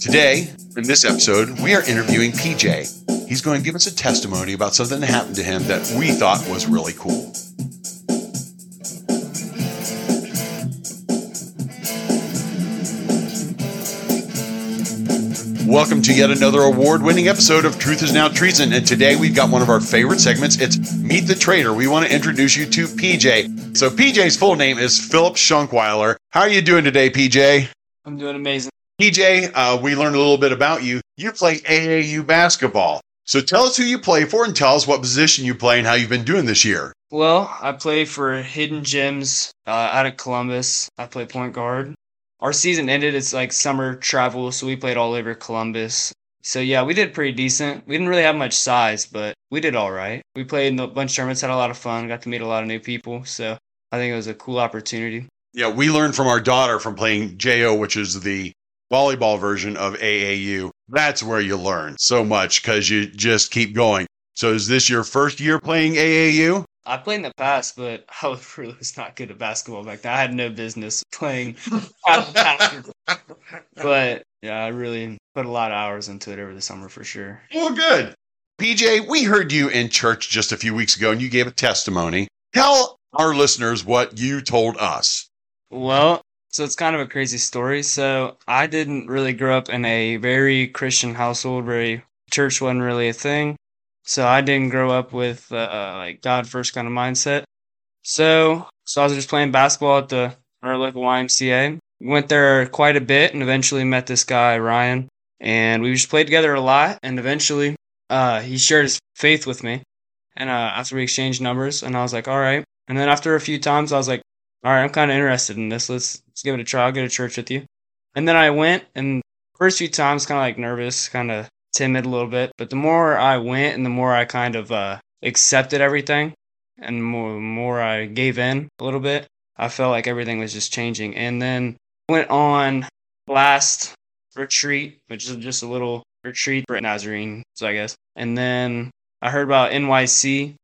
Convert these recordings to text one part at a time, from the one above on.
Today, in this episode, we are interviewing PJ. He's going to give us a testimony about something that happened to him that we thought was really cool. Welcome to yet another award winning episode of Truth is Now Treason. And today we've got one of our favorite segments. It's Meet the Traitor. We want to introduce you to PJ. So, PJ's full name is Philip Shonkwiler. How are you doing today, PJ? I'm doing amazing. PJ, uh, we learned a little bit about you. You play AAU basketball. So, tell us who you play for and tell us what position you play and how you've been doing this year. Well, I play for Hidden Gems uh, out of Columbus. I play point guard our season ended. It's like summer travel, so we played all over Columbus. So yeah, we did pretty decent. We didn't really have much size, but we did all right. We played in a bunch of tournaments, had a lot of fun, got to meet a lot of new people. So I think it was a cool opportunity. Yeah, we learned from our daughter from playing JO, which is the volleyball version of AAU. That's where you learn so much because you just keep going. So is this your first year playing AAU? I played in the past, but I was really was not good at basketball back then. I had no business playing but yeah, I really put a lot of hours into it over the summer for sure. Well, good. PJ, we heard you in church just a few weeks ago and you gave a testimony. Tell our listeners what you told us. Well, so it's kind of a crazy story. So I didn't really grow up in a very Christian household, very church wasn't really a thing. So I didn't grow up with uh, like God first kind of mindset. So so I was just playing basketball at the our local YMCA. Went there quite a bit and eventually met this guy Ryan, and we just played together a lot. And eventually, uh, he shared his faith with me. And uh, after we exchanged numbers, and I was like, all right. And then after a few times, I was like, all right, I'm kind of interested in this. Let's let's give it a try. I'll go to church with you. And then I went, and first few times, kind of like nervous, kind of timid a little bit. But the more I went and the more I kind of uh, accepted everything and more, more I gave in a little bit, I felt like everything was just changing. And then went on last retreat, which is just a little retreat for Nazarenes, I guess. And then I heard about NYC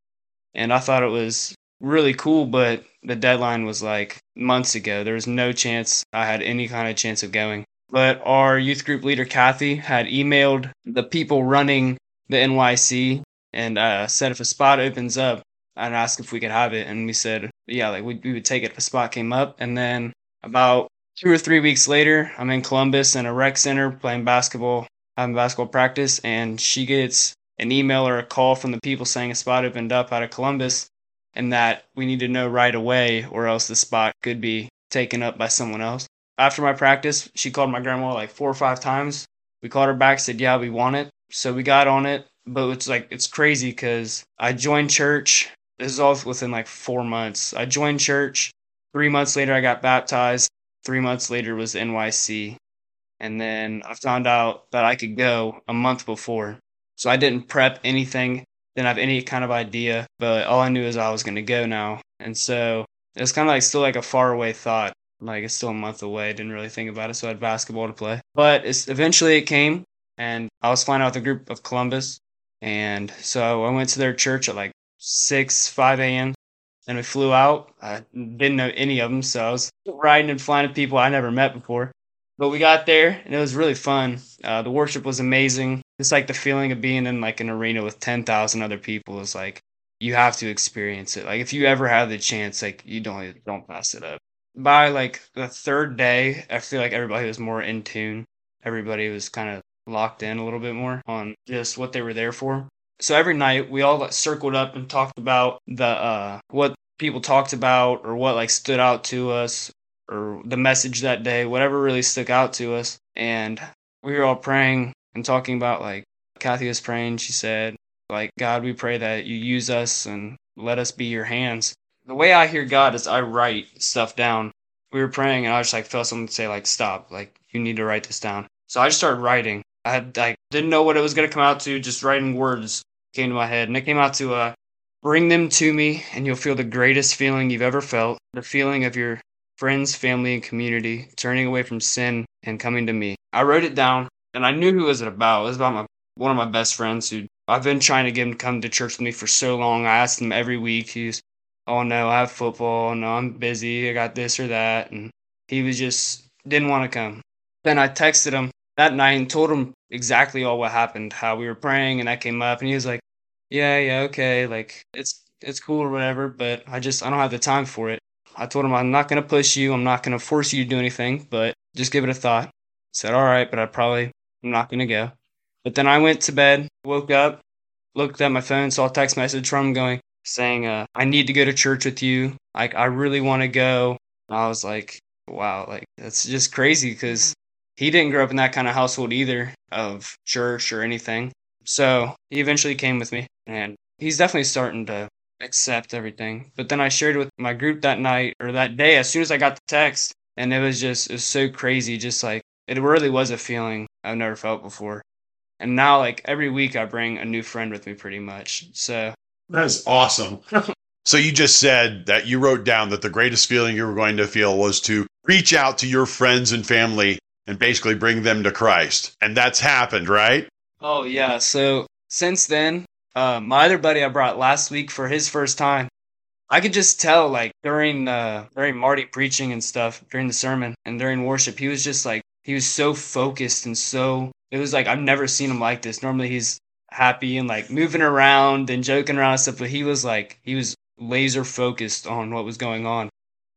and I thought it was really cool, but the deadline was like months ago. There was no chance I had any kind of chance of going but our youth group leader Kathy had emailed the people running the NYC and uh, said if a spot opens up, I'd ask if we could have it, and we said yeah, like we, we would take it if a spot came up. And then about two or three weeks later, I'm in Columbus in a rec center playing basketball, having basketball practice, and she gets an email or a call from the people saying a spot opened up out of Columbus and that we need to know right away or else the spot could be taken up by someone else after my practice, she called my grandma like four or five times. We called her back, said, Yeah, we want it. So we got on it. But it's like, it's crazy because I joined church. This is all within like four months. I joined church. Three months later, I got baptized. Three months later was NYC. And then I found out that I could go a month before. So I didn't prep anything, didn't have any kind of idea. But all I knew is I was going to go now. And so it's kind of like still like a far away thought. Like it's still a month away. Didn't really think about it, so I had basketball to play. But it's, eventually it came, and I was flying out with a group of Columbus, and so I went to their church at like six, five a.m. And we flew out. I didn't know any of them, so I was riding and flying with people I never met before. But we got there, and it was really fun. Uh, the worship was amazing. It's like the feeling of being in like an arena with ten thousand other people is like you have to experience it. Like if you ever have the chance, like you don't don't pass it up by like the third day, I feel like everybody was more in tune. Everybody was kind of locked in a little bit more on just what they were there for. So every night we all like circled up and talked about the uh what people talked about or what like stood out to us or the message that day, whatever really stuck out to us. And we were all praying and talking about like Kathy was praying, she said, like, God, we pray that you use us and let us be your hands the way I hear God is I write stuff down. We were praying and I just like felt someone say like stop, like you need to write this down. So I just started writing. I had like didn't know what it was gonna come out to, just writing words came to my head. And it came out to uh bring them to me and you'll feel the greatest feeling you've ever felt. The feeling of your friends, family, and community turning away from sin and coming to me. I wrote it down and I knew who it was about. It was about my one of my best friends who I've been trying to get him to come to church with me for so long. I asked him every week. He's oh no, I have football. Oh, no, I'm busy. I got this or that. And he was just didn't want to come. Then I texted him that night and told him exactly all what happened, how we were praying and that came up and he was like, Yeah, yeah, okay, like it's it's cool or whatever, but I just I don't have the time for it. I told him I'm not gonna push you, I'm not gonna force you to do anything, but just give it a thought. said, All right, but I probably I'm not gonna go. But then I went to bed, woke up, looked at my phone, saw a text message from him going saying, uh, I need to go to church with you. Like I really want to go. I was like, wow, like that's just crazy because he didn't grow up in that kind of household either of church or anything. So he eventually came with me and he's definitely starting to accept everything. But then I shared with my group that night or that day as soon as I got the text and it was just it was so crazy just like it really was a feeling I've never felt before. And now like every week I bring a new friend with me pretty much. So that is awesome. so you just said that you wrote down that the greatest feeling you were going to feel was to reach out to your friends and family and basically bring them to Christ. And that's happened, right? Oh, yeah. So since then, uh, my other buddy I brought last week for his first time, I could just tell, like during uh, during Marty preaching and stuff during the sermon and during worship, he was just like he was so focused and so. It was like I've never seen him like this. Normally he's happy and like moving around and joking around and stuff, but he was like he was laser focused on what was going on.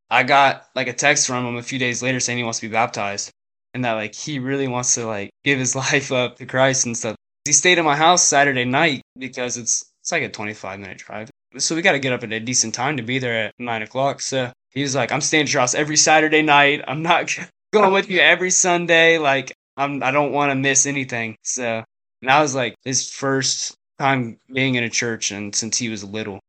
I got like a text from him a few days later saying he wants to be baptized and that like he really wants to like give his life up to Christ and stuff. He stayed at my house Saturday night because it's it's like a 25 minute drive. So we got to get up at a decent time to be there at nine o'clock. So he was like, I'm staying at your house every Saturday night. I'm not going with you every Sunday. Like I'm, I don't want to miss anything. So, and that was like his first time being in a church and since he was little.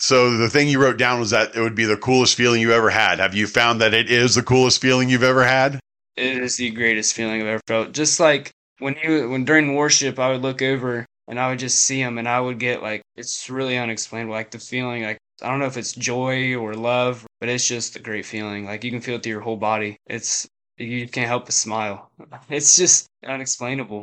So the thing you wrote down was that it would be the coolest feeling you ever had. Have you found that it is the coolest feeling you've ever had? It is the greatest feeling I've ever felt. Just like when you when during worship, I would look over and I would just see him, and I would get like it's really unexplainable. Like the feeling, like I don't know if it's joy or love, but it's just a great feeling. Like you can feel it through your whole body. It's you can't help but smile. It's just unexplainable.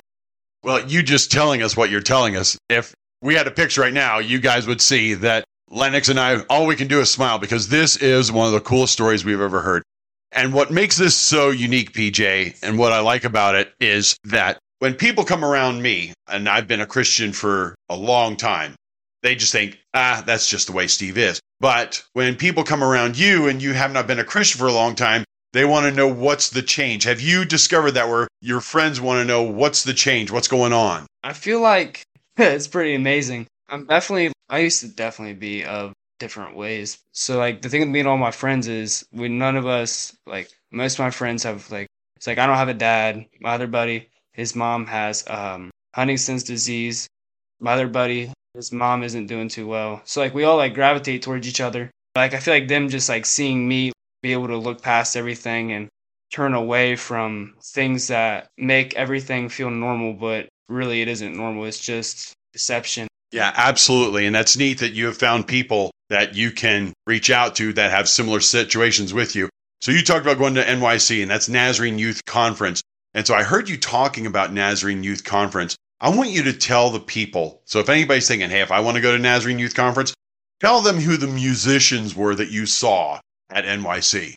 Well, you just telling us what you're telling us. If we had a picture right now, you guys would see that Lennox and I, all we can do is smile because this is one of the coolest stories we've ever heard. And what makes this so unique, PJ, and what I like about it is that when people come around me, and I've been a Christian for a long time, they just think, ah, that's just the way Steve is. But when people come around you and you have not been a Christian for a long time, they want to know what's the change. Have you discovered that where your friends want to know what's the change, what's going on? I feel like it's pretty amazing. I'm definitely, I used to definitely be of different ways. So like the thing with me and all my friends is we none of us like most of my friends have like it's like I don't have a dad. My other buddy, his mom has um Huntington's disease. My other buddy, his mom isn't doing too well. So like we all like gravitate towards each other. Like I feel like them just like seeing me be able to look past everything and turn away from things that make everything feel normal, but really it isn't normal. It's just deception. Yeah, absolutely. And that's neat that you have found people that you can reach out to that have similar situations with you. So you talked about going to NYC, and that's Nazarene Youth Conference. And so I heard you talking about Nazarene Youth Conference. I want you to tell the people. So if anybody's thinking, hey, if I want to go to Nazarene Youth Conference, tell them who the musicians were that you saw at NYC.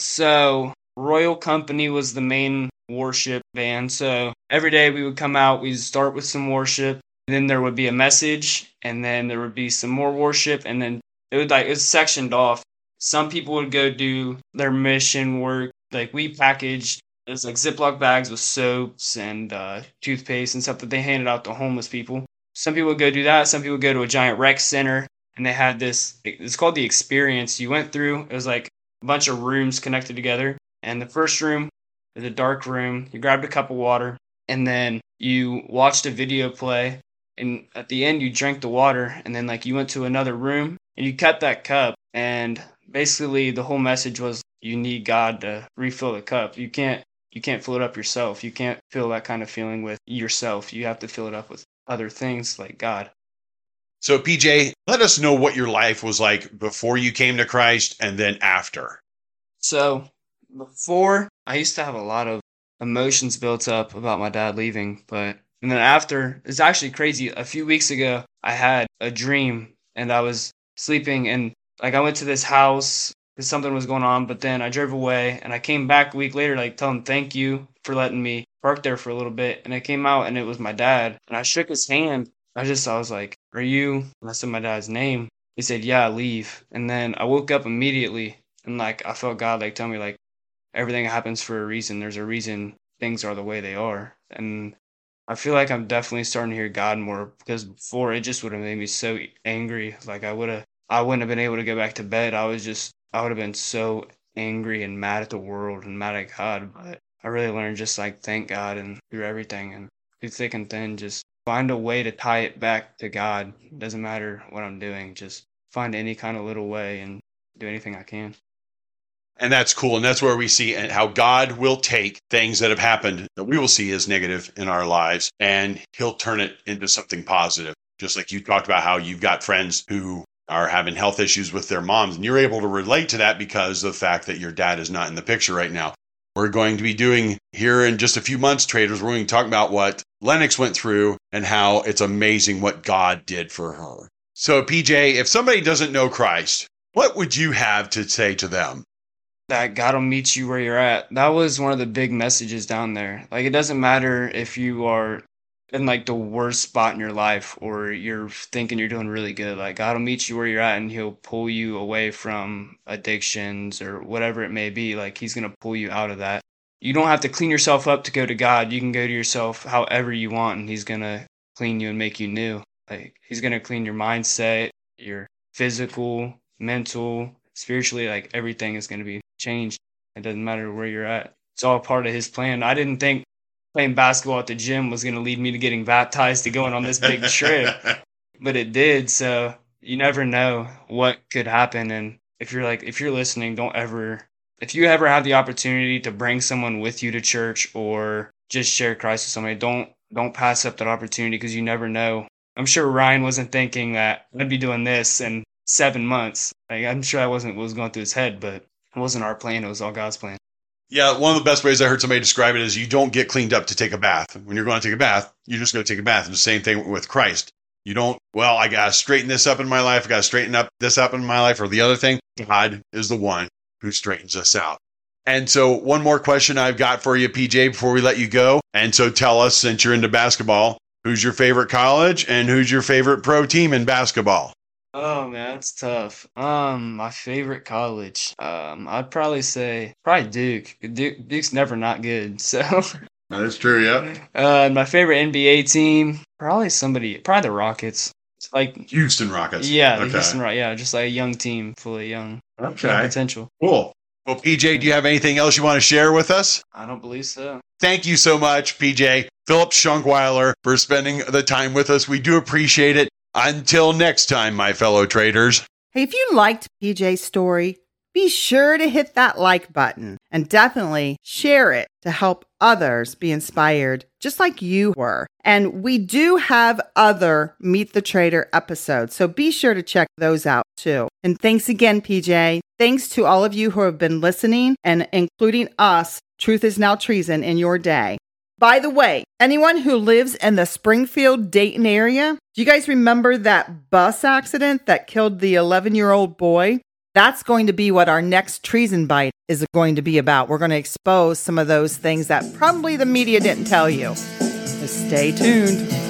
So Royal Company was the main worship band. So every day we would come out, we'd start with some worship, then there would be a message, and then there would be some more worship, and then it would like it was sectioned off. Some people would go do their mission work. Like we packaged it was like Ziploc bags with soaps and uh, toothpaste and stuff that they handed out to homeless people. Some people would go do that. Some people would go to a giant rec center and they had this. It's called the experience. You went through. It was like a bunch of rooms connected together. And the first room is a dark room. You grabbed a cup of water and then you watched a video play. And at the end, you drank the water. And then like you went to another room and you cut that cup and basically the whole message was you need God to refill the cup. You can't you can't fill it up yourself. You can't feel that kind of feeling with yourself. You have to fill it up with other things like God. So PJ, let us know what your life was like before you came to Christ and then after. So, before I used to have a lot of emotions built up about my dad leaving, but and then after, it's actually crazy. A few weeks ago, I had a dream and I was sleeping and like I went to this house because something was going on, but then I drove away and I came back a week later like tell him thank you for letting me park there for a little bit, and I came out and it was my dad, and I shook his hand. I just I was like, "Are you?" And I said my dad's name. He said, "Yeah, leave." And then I woke up immediately, and like I felt God like tell me like everything happens for a reason. There's a reason things are the way they are, and I feel like I'm definitely starting to hear God more because before it just would have made me so angry. Like I would have, I wouldn't have been able to go back to bed. I was just, I would have been so angry and mad at the world and mad at God. But I really learned just like thank God and through everything and through thick and thin, just find a way to tie it back to God. It doesn't matter what I'm doing, just find any kind of little way and do anything I can. And that's cool. And that's where we see how God will take things that have happened that we will see as negative in our lives and he'll turn it into something positive. Just like you talked about how you've got friends who are having health issues with their moms and you're able to relate to that because of the fact that your dad is not in the picture right now. We're going to be doing here in just a few months, traders, we're going to talk about what Lennox went through and how it's amazing what God did for her. So, PJ, if somebody doesn't know Christ, what would you have to say to them? that God will meet you where you're at. That was one of the big messages down there. Like it doesn't matter if you are in like the worst spot in your life or you're thinking you're doing really good. Like God will meet you where you're at and he'll pull you away from addictions or whatever it may be. Like he's going to pull you out of that. You don't have to clean yourself up to go to God. You can go to yourself however you want and he's going to clean you and make you new. Like he's going to clean your mindset, your physical, mental, spiritually, like everything is going to be changed. It doesn't matter where you're at. It's all part of his plan. I didn't think playing basketball at the gym was going to lead me to getting baptized to going on this big trip, but it did. So you never know what could happen. And if you're like, if you're listening, don't ever, if you ever have the opportunity to bring someone with you to church or just share Christ with somebody, don't, don't pass up that opportunity because you never know. I'm sure Ryan wasn't thinking that I'd be doing this in seven months. Like, I'm sure I wasn't what was going through his head, but it wasn't our plan, it was all God's plan. Yeah, one of the best ways I heard somebody describe it is you don't get cleaned up to take a bath. When you're going to take a bath, you're just going to take a bath. And the same thing with Christ. You don't, well, I got to straighten this up in my life. I got to straighten up this up in my life or the other thing. God is the one who straightens us out. And so, one more question I've got for you, PJ, before we let you go. And so, tell us, since you're into basketball, who's your favorite college and who's your favorite pro team in basketball? Oh man, that's tough. Um, my favorite college. Um, I'd probably say probably Duke. Duke Duke's never not good. So. That's true. Yeah. Uh, my favorite NBA team, probably somebody, probably the Rockets. It's like Houston Rockets. Yeah, the okay. Houston Rockets. Yeah, just like a young team, fully young, okay. young potential. Cool. Well, PJ, do you have anything else you want to share with us? I don't believe so. Thank you so much, PJ. Philip Shonkwiler, for spending the time with us. We do appreciate it. Until next time, my fellow traders. Hey, if you liked PJ's story, be sure to hit that like button and definitely share it to help others be inspired just like you were. And we do have other Meet the Traitor episodes, so be sure to check those out too. And thanks again, PJ. Thanks to all of you who have been listening and including us. Truth is now treason in your day. By the way, anyone who lives in the Springfield, Dayton area, do you guys remember that bus accident that killed the 11 year old boy? That's going to be what our next treason bite is going to be about. We're going to expose some of those things that probably the media didn't tell you. Stay tuned.